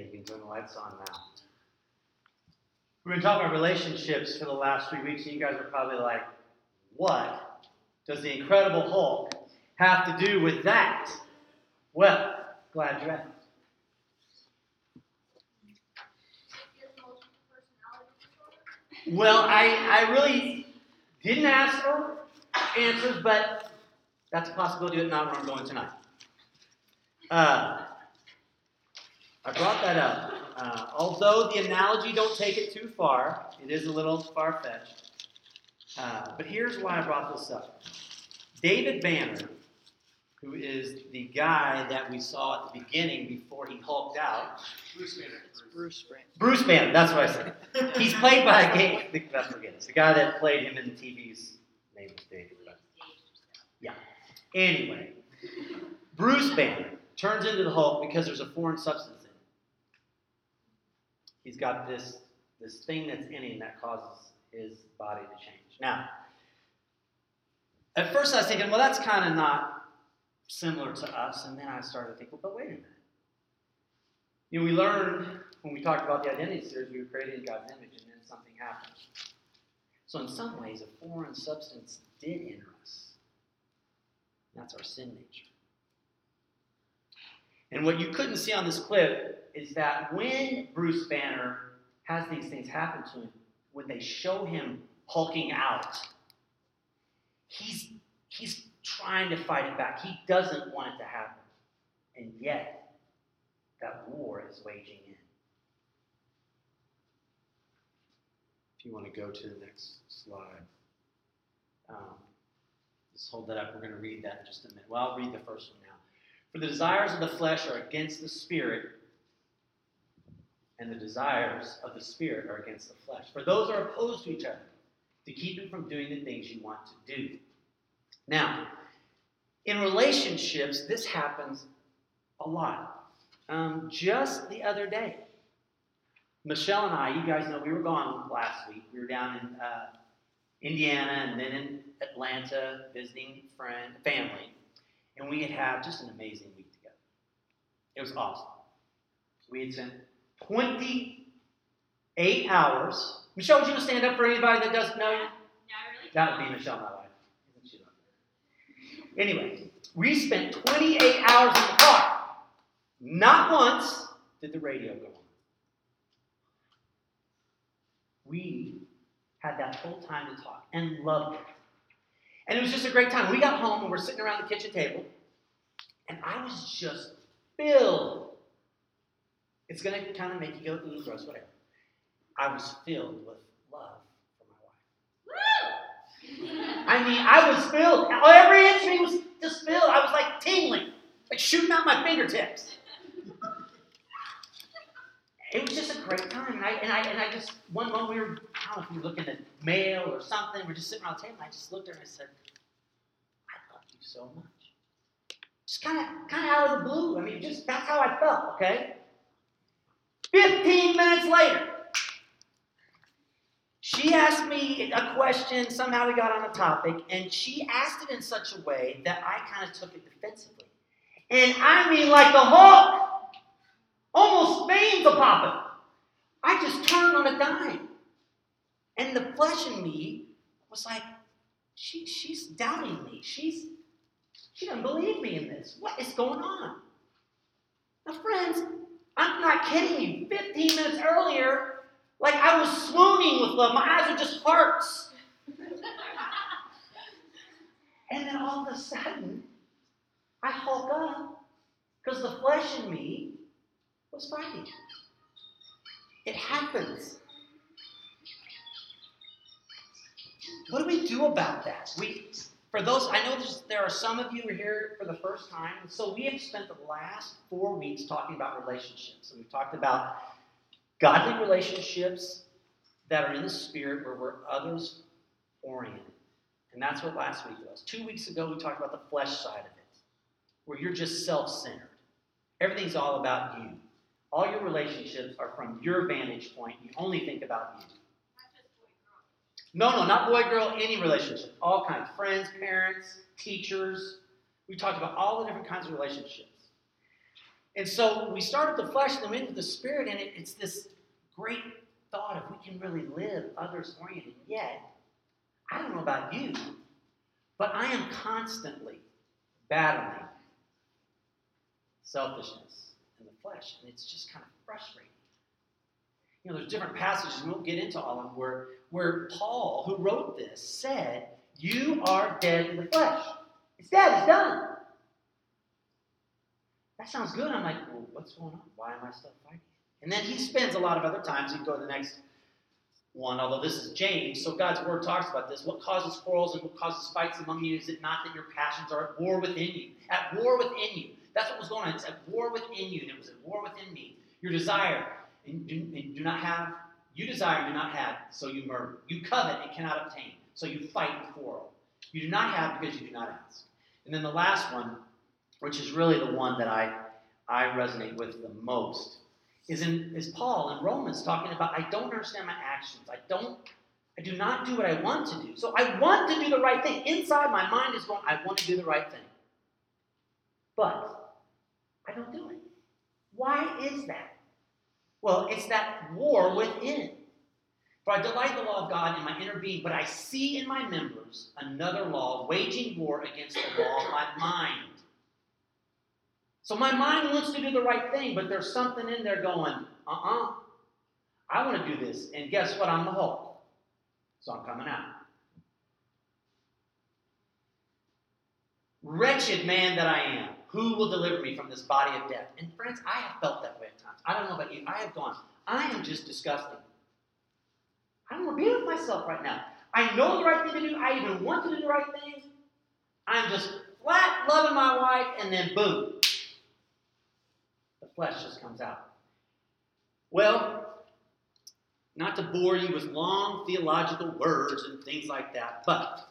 You can turn the lights on now. We've been talking about relationships for the last three weeks, and you guys are probably like, what does the Incredible Hulk have to do with that? Well, glad you asked. Well, I, I really didn't ask for answers, but that's a possibility, but not where I'm going tonight. Uh, I brought that up. Uh, although the analogy, don't take it too far, it is a little far fetched. Uh, but here's why I brought this up. David Banner, who is the guy that we saw at the beginning before he hulked out. Bruce Banner. Bruce Banner. Bruce Banner, that's what I said. He's played by a game. I forget it. The guy that played him in the TV's name was David. But yeah. Anyway, Bruce Banner turns into the Hulk because there's a foreign substance in him. He's got this this thing that's in him that causes his body to change. Now, at first I was thinking, well, that's kind of not similar to us, and then I started to think, well, but wait a minute. You know, we learned when we talked about the identity series, we were created in God's image, and then something happened. So, in some ways, a foreign substance did enter us. That's our sin nature. And what you couldn't see on this clip is that when Bruce Banner has these things happen to him, when they show him hulking out, he's, he's trying to fight it back. He doesn't want it to happen. And yet, that war is waging in. If you want to go to the next slide. Um, just hold that up. We're going to read that in just a minute. Well, I'll read the first one now. For the desires of the flesh are against the spirit, and the desires of the spirit are against the flesh. For those are opposed to each other to keep you from doing the things you want to do. Now, in relationships, this happens a lot. Um, just the other day, Michelle and I, you guys know we were gone last week. We were down in uh, Indiana and then in Atlanta visiting friend family, and we had had just an amazing week together. It was awesome. We had spent 28 hours. Michelle, would you stand up for anybody that doesn't know you? Yeah, really That would be Michelle, my wife. Isn't she lovely? Anyway, we spent 28 hours in the car. Not once did the radio go on. We had that whole time to talk and loved it. And it was just a great time. We got home and we're sitting around the kitchen table, and I was just filled. It's going to kind of make you go, ooh, gross, whatever. I was filled with love for my wife. Woo! I mean, I was filled. Every inch of me was just filled. I was like tingling, like shooting out my fingertips. It was just a great time, and I and I and I just one moment we were I don't know if were looking at mail or something. We're just sitting around the table. I just looked at her and I said, "I love you so much." Just kind of kind of out of the blue. I mean, just that's how I felt. Okay. Fifteen minutes later, she asked me a question. Somehow we got on a topic, and she asked it in such a way that I kind of took it defensively. And I mean, like the Hulk, almost veins a popping. I just turned on a dime, and the flesh in me was like, she, she's doubting me. She's she doesn't believe me in this. What is going on? Now, friends, I'm not kidding you. 15 minutes earlier, like I was swooning with love. My eyes were just hearts. and then all of a sudden, I hulk up because the flesh in me was fighting. It happens. What do we do about that? We, for those, I know there are some of you who are here for the first time, so we have spent the last four weeks talking about relationships, and we've talked about godly relationships that are in the spirit where we're others oriented. And that's what last week was. Two weeks ago, we talked about the flesh side of it, where you're just self centered. Everything's all about you. All your relationships are from your vantage point. You only think about you. No, no, not boy girl, any relationship. All kinds friends, parents, teachers. We talked about all the different kinds of relationships. And so we start with the flesh and then into the spirit, and it, it's this great thought of we can really live others oriented. Yet, I don't know about you, but I am constantly battling selfishness in the flesh, and it's just kind of frustrating. You know, there's different passages, and we won't get into all of them, where, where Paul, who wrote this, said, You are dead in the flesh. It's dead, it's done. That sounds good. I'm like, well, what's going on? Why am I still fighting? And then he spends a lot of other times. Can go to the next one, although this is James. So God's word talks about this. What causes quarrels and what causes fights among you? Is it not that your passions are at war within you? At war within you. That's what was going on. It's at war within you, and it was at war within me. Your desire, and do, and do not have, you desire and do not have, so you murder. You covet and cannot obtain, so you fight and quarrel. You do not have because you do not ask. And then the last one, which is really the one that I, I resonate with the most, is in is Paul in Romans talking about I don't understand my actions. I don't I do not do what I want to do. So I want to do the right thing. Inside my mind is going, I want to do the right thing. But I don't do it. Why is that? Well, it's that war within. For I delight in the law of God in my inner being, but I see in my members another law waging war against the law of my mind. So my mind wants to do the right thing, but there's something in there going, uh uh-uh, uh I want to do this. And guess what? I'm the Hulk. So I'm coming out. Wretched man that I am, who will deliver me from this body of death? And friends, I have felt that way at times. I don't know about you. I have gone, I am just disgusting. I don't want to be with myself right now. I know the right thing to do. I even want to do the right thing. I'm just flat loving my wife, and then boom, the flesh just comes out. Well, not to bore you with long theological words and things like that, but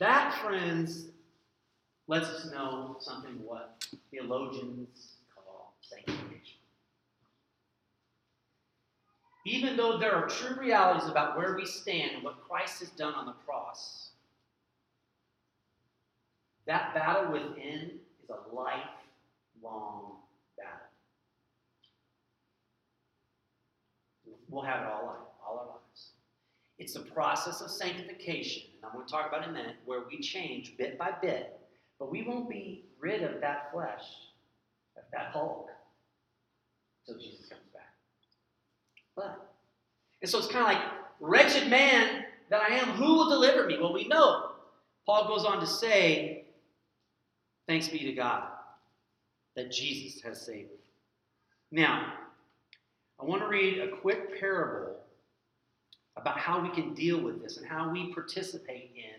that, friends, lets us know something what theologians call sanctification. Even though there are true realities about where we stand and what Christ has done on the cross, that battle within is a lifelong battle. We'll have it all, life, all our lives. It's the process of sanctification, and I'm going to talk about it in a minute, where we change bit by bit, but we won't be rid of that flesh, of that Hulk, until Jesus comes back. But, and so it's kind of like, wretched man that I am, who will deliver me? Well, we know. Paul goes on to say, thanks be to God that Jesus has saved me. Now, I want to read a quick parable about how we can deal with this and how we participate in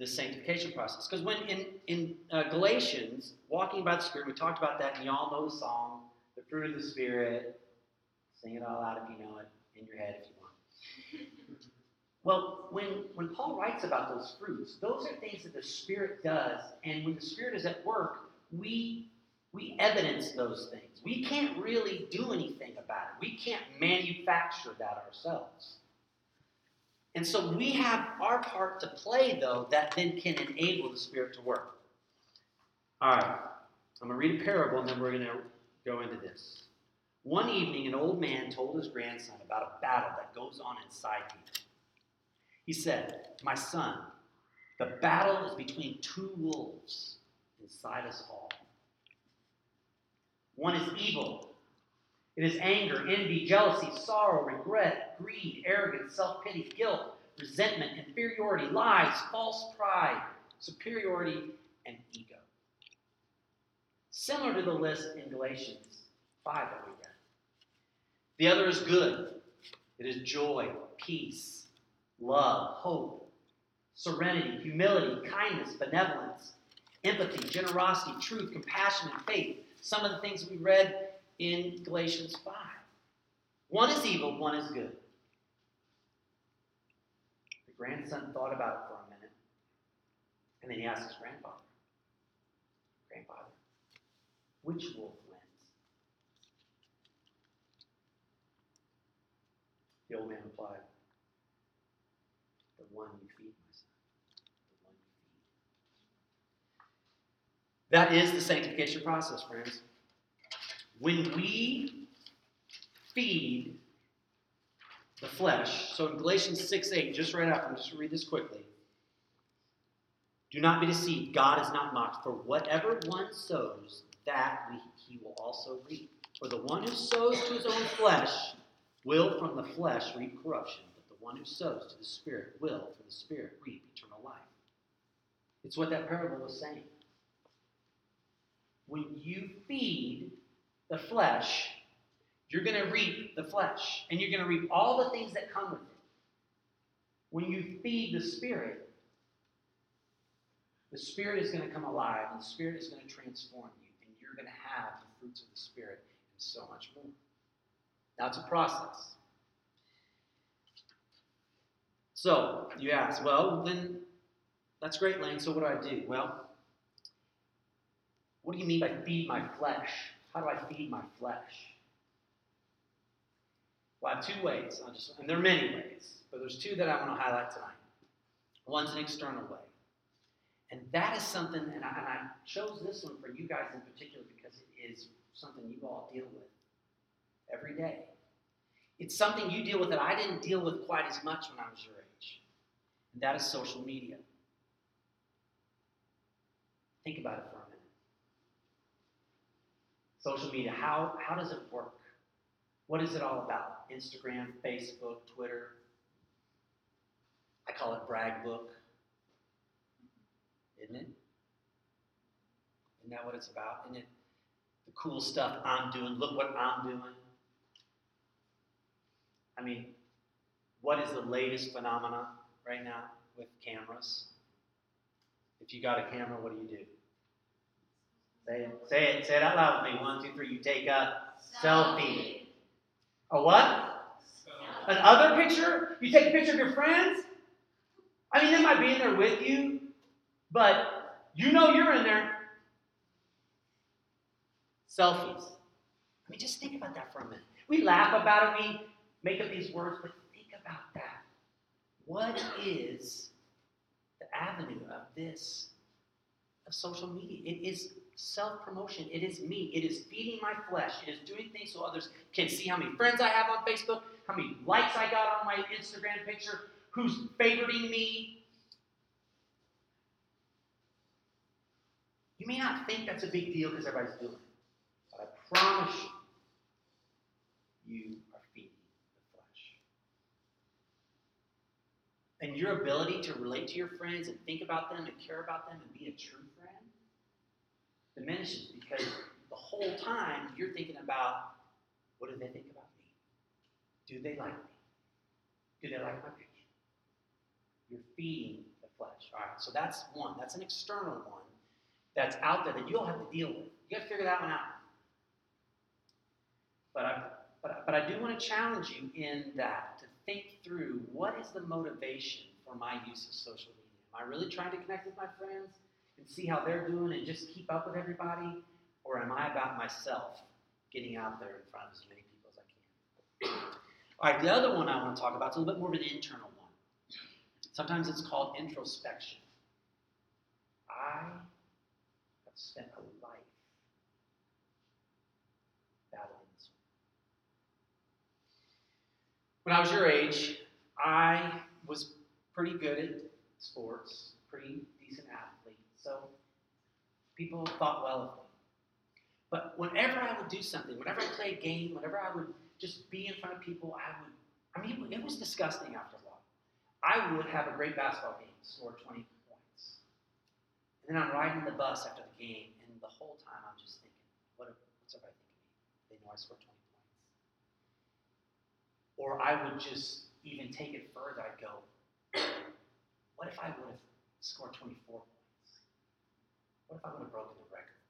the sanctification process. Because when in, in uh, Galatians, walking by the Spirit, we talked about that, and you all know the song, the fruit of the Spirit, Sing it all out if you know it, in your head if you want. Well, when, when Paul writes about those fruits, those are things that the Spirit does, and when the Spirit is at work, we we evidence those things. We can't really do anything about it. We can't manufacture that ourselves. And so we have our part to play, though, that then can enable the Spirit to work. All right, I'm going to read a parable and then we're going to go into this. One evening, an old man told his grandson about a battle that goes on inside him. He said, My son, the battle is between two wolves inside us all. One is evil. It is anger, envy, jealousy, sorrow, regret, greed, arrogance, self pity, guilt, resentment, inferiority, lies, false pride, superiority, and ego. Similar to the list in Galatians 5 that we read. The other is good. It is joy, peace, love, hope, serenity, humility, kindness, benevolence, empathy, generosity, truth, compassion, and faith. Some of the things we read in Galatians 5. One is evil, one is good. The grandson thought about it for a minute, and then he asked his grandfather, Grandfather, which wolf wins? The old man replied, The one you feed, my son. The one you feed. That is the sanctification process, friends. When we feed the flesh, so in Galatians 6 8, just right after, I'm just read this quickly. Do not be deceived. God is not mocked. For whatever one sows, that he will also reap. For the one who sows to his own flesh will from the flesh reap corruption, but the one who sows to the Spirit will from the Spirit reap eternal life. It's what that parable was saying. When you feed the flesh, you're going to reap the flesh, and you're going to reap all the things that come with it. When you feed the Spirit, the Spirit is going to come alive, and the Spirit is going to transform you, and you're going to have the fruits of the Spirit and so much more. That's a process. So, you ask, well, then that's great, Lane. So, what do I do? Well, what do you mean by feed my flesh? How do I feed my flesh? Well, I have two ways. Just, and there are many ways, but there's two that I want to highlight tonight. One's an external way. And that is something, and I, and I chose this one for you guys in particular because it is something you all deal with every day. It's something you deal with that I didn't deal with quite as much when I was your age, and that is social media. Think about it for a minute. Social media, how, how does it work? What is it all about? Instagram, Facebook, Twitter. I call it brag book. Isn't it? Isn't that what it's about? Isn't it the cool stuff I'm doing? Look what I'm doing. I mean, what is the latest phenomena right now with cameras? If you got a camera, what do you do? Say it. Say it. Say it out loud with me. One, two, three. You take a selfie. selfie. A what? Selfie. Another picture? You take a picture of your friends? I mean, they might be in there with you, but you know you're in there. Selfies. I mean, just think about that for a minute. We laugh about it, we make up these words, but think about that. What is the avenue of this, of social media? It is self promotion. It is me. It is feeding my flesh. It is doing things so others can see how many friends I have on Facebook, how many likes I got on my Instagram picture, who's favoriting me. You may not think that's a big deal because everybody's doing it, but I promise you, you are feeding the flesh. And your ability to relate to your friends and think about them and care about them and be a true diminishes because the whole time you're thinking about what do they think about me? Do they like me? Do they like my picture? You're feeding the flesh. All right, so that's one. That's an external one that's out there that you'll have to deal with. You got to figure that one out. But I, but, but I do want to challenge you in that to think through what is the motivation for my use of social media. Am I really trying to connect with my friends? And see how they're doing and just keep up with everybody? Or am I about myself getting out there in front of as many people as I can? All right, the other one I want to talk about is a little bit more of an internal one. Sometimes it's called introspection. I have spent a life battling this one. When I was your age, I was pretty good at sports, pretty decent athlete. So people thought well of me. But whenever I would do something, whenever I play a game, whenever I would just be in front of people, I would, I mean, it was disgusting after a while. I would have a great basketball game, score 20 points. And then I'm riding the bus after the game, and the whole time I'm just thinking, what, what's everybody thinking? They know I scored 20 points. Or I would just even take it further. I'd go, what if I would have scored 24 points? What if I would have broken the record?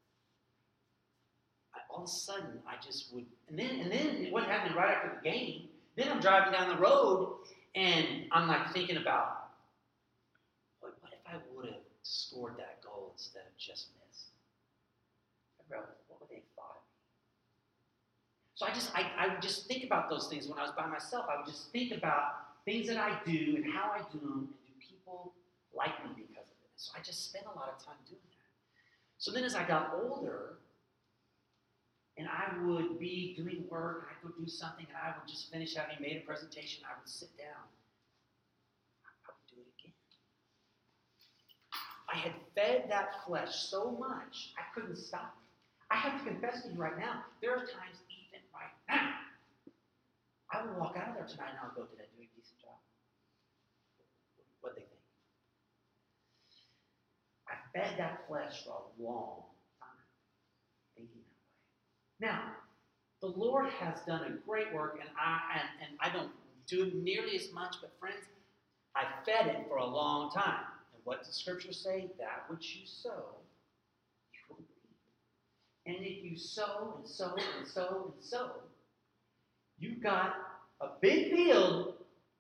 I, all of a sudden, I just would, and then and then it wasn't happening right after the game. Then I'm driving down the road, and I'm like thinking about, what, what if I would have scored that goal instead of just missed? What would they have thought of me? So I just I, I would just think about those things when I was by myself. I would just think about things that I do and how I do them, and do people like me because of it? So I just spend a lot of time doing that. So then as I got older, and I would be doing work, I'd go do something, and I would just finish having made a presentation, I would sit down. I would do it again. I had fed that flesh so much, I couldn't stop. I have to confess to you right now, there are times, even right now, I will walk out of there tonight and I'll go, did I do a decent job? What they think? I fed that flesh for a long time, thinking that way. Now, the Lord has done a great work, and I and, and I don't do nearly as much, but friends, I fed it for a long time. And what does Scripture say? That which you sow, you will reap. And if you sow and sow and sow and sow, you've got a big field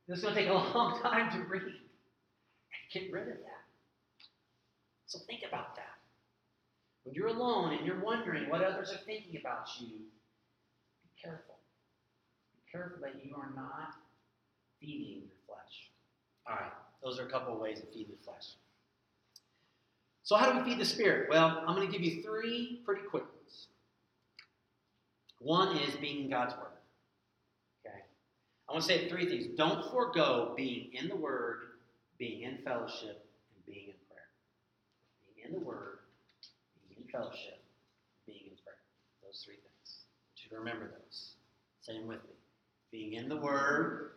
that's going to take a long time to reap. And get rid of that. So think about that. When you're alone and you're wondering what others are thinking about you, be careful. Be careful that you are not feeding your flesh. All right, those are a couple of ways to feed the flesh. So, how do we feed the spirit? Well, I'm going to give you three pretty quick ones. One is being in God's Word. Okay? I want to say three things. Don't forego being in the Word, being in fellowship, and being in prayer. Being in the Word, being in fellowship, being in prayer. Those three things. You to remember those. Say them with me. Being in the Word,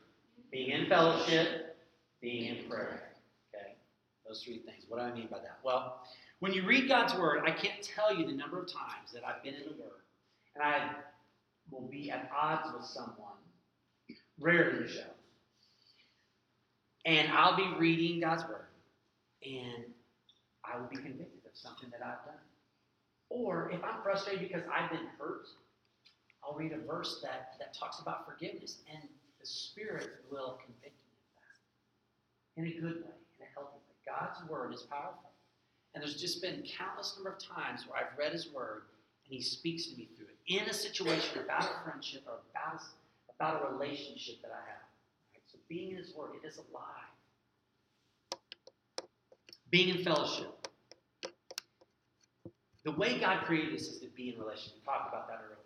being in fellowship, being in prayer. Okay? Those three things. What do I mean by that? Well, when you read God's Word, I can't tell you the number of times that I've been in the Word and I will be at odds with someone, rarely show. And I'll be reading God's Word and I will be convicted of something that I've done. Or if I'm frustrated because I've been hurt, I'll read a verse that, that talks about forgiveness and the Spirit will convict me of that in a good way, in a healthy way. God's Word is powerful. And there's just been countless number of times where I've read His Word and He speaks to me through it in a situation about a friendship or about a, about a relationship that I have. Right? So being in His Word, it is alive. Being in fellowship. The way God created us is to be in relationship. We talked about that earlier.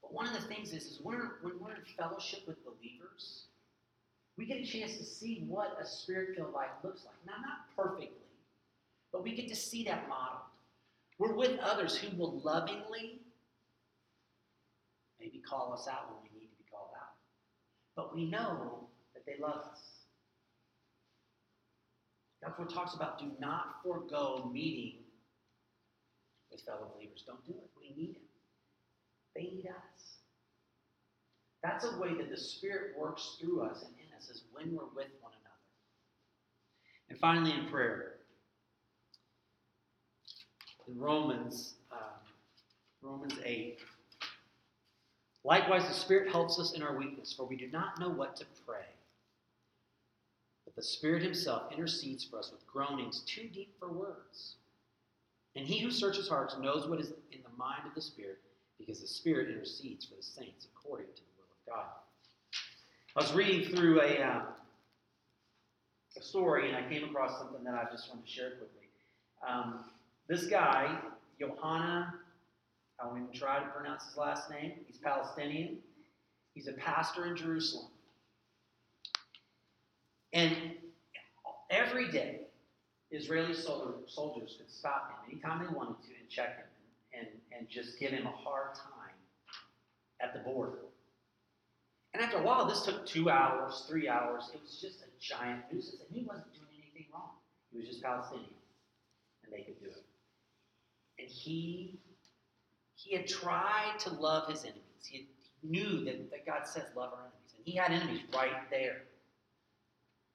But one of the things is, is when, when we're in fellowship with believers, we get a chance to see what a spirit-filled life looks like. Now, not perfectly, but we get to see that modeled. We're with others who will lovingly maybe call us out when we need to be called out. But we know that they love us. It talks about. Do not forego meeting with fellow believers. Don't do it. We need them. They need us. That's a way that the Spirit works through us and in us is when we're with one another. And finally, in prayer. In Romans, um, Romans 8. Likewise, the Spirit helps us in our weakness, for we do not know what to pray. The Spirit Himself intercedes for us with groanings too deep for words. And He who searches hearts knows what is in the mind of the Spirit, because the Spirit intercedes for the saints according to the will of God. I was reading through a, uh, a story, and I came across something that I just want to share quickly. Um, this guy, Johanna, I won't even try to pronounce his last name. He's Palestinian. He's a pastor in Jerusalem. And every day, Israeli soldiers could stop him anytime they wanted to and check him and, and just give him a hard time at the border. And after a while, this took two hours, three hours. It was just a giant nuisance. And he wasn't doing anything wrong. He was just Palestinian. And they could do it. And he he had tried to love his enemies. He, had, he knew that, that God says love our enemies. And he had enemies right there.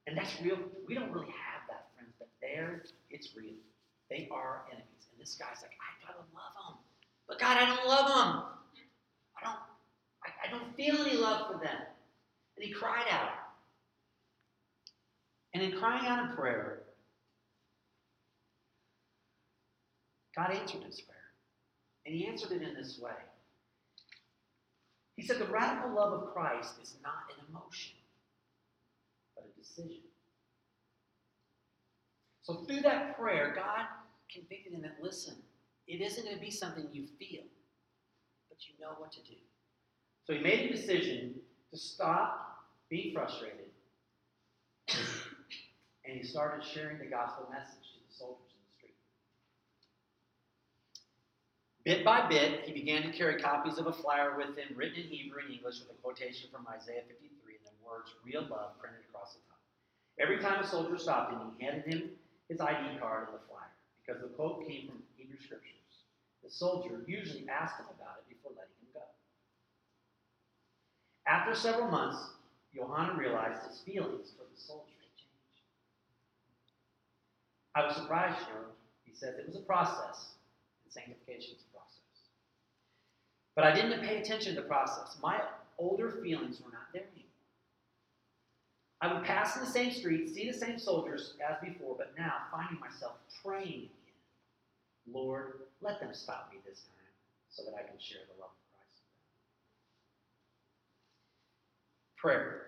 And that's real. We don't really have that, friends, but there, it's real. They are enemies. And this guy's like, I gotta love them. But God, I don't love them. I don't, I, I don't feel any love for them. And he cried out. And in crying out in prayer, God answered his prayer. And he answered it in this way. He said, The radical love of Christ is not an emotion, decision. So through that prayer, God convicted him that, listen, it isn't going to be something you feel, but you know what to do. So he made a decision to stop being frustrated and he started sharing the gospel message to the soldiers in the street. Bit by bit, he began to carry copies of a flyer with him, written in Hebrew and English, with a quotation from Isaiah 53 and the words "real love" printed across the top. Every time a soldier stopped him, he handed him his ID card and the flyer, because the quote came from Hebrew scriptures. The soldier usually asked him about it before letting him go. After several months, Johanna realized his feelings for the soldier had changed. I was surprised, you know, he said it was a process, and sanctification is a process. But I didn't pay attention to the process. My older feelings were not there anymore. I would pass in the same street, see the same soldiers as before, but now finding myself praying again. Lord, let them stop me this time so that I can share the love of Christ with them. Prayer.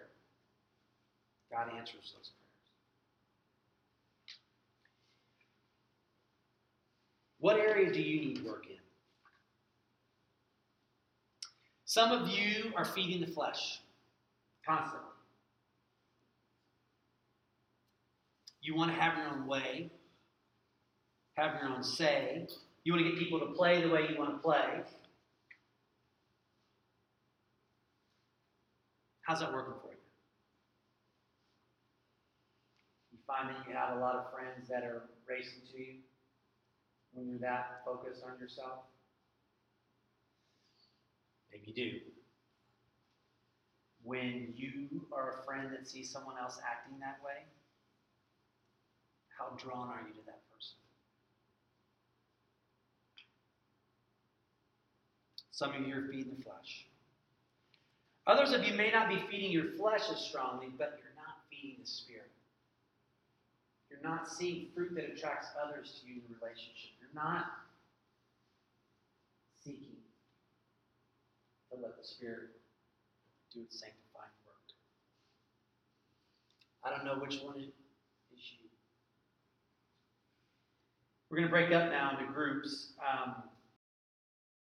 God answers those prayers. What area do you need work in? Some of you are feeding the flesh constantly. You want to have your own way, have your own say. You want to get people to play the way you want to play. How's that working for you? You find that you have a lot of friends that are racing to you when you're that focused on yourself? Maybe you do. When you are a friend that sees someone else acting that way, how drawn are you to that person? Some of you are feeding the flesh. Others of you may not be feeding your flesh as strongly, but you're not feeding the spirit. You're not seeing fruit that attracts others to you in relationship. You're not seeking to let the Spirit do its sanctifying work. I don't know which one is you. We're going to break up now into groups. Um,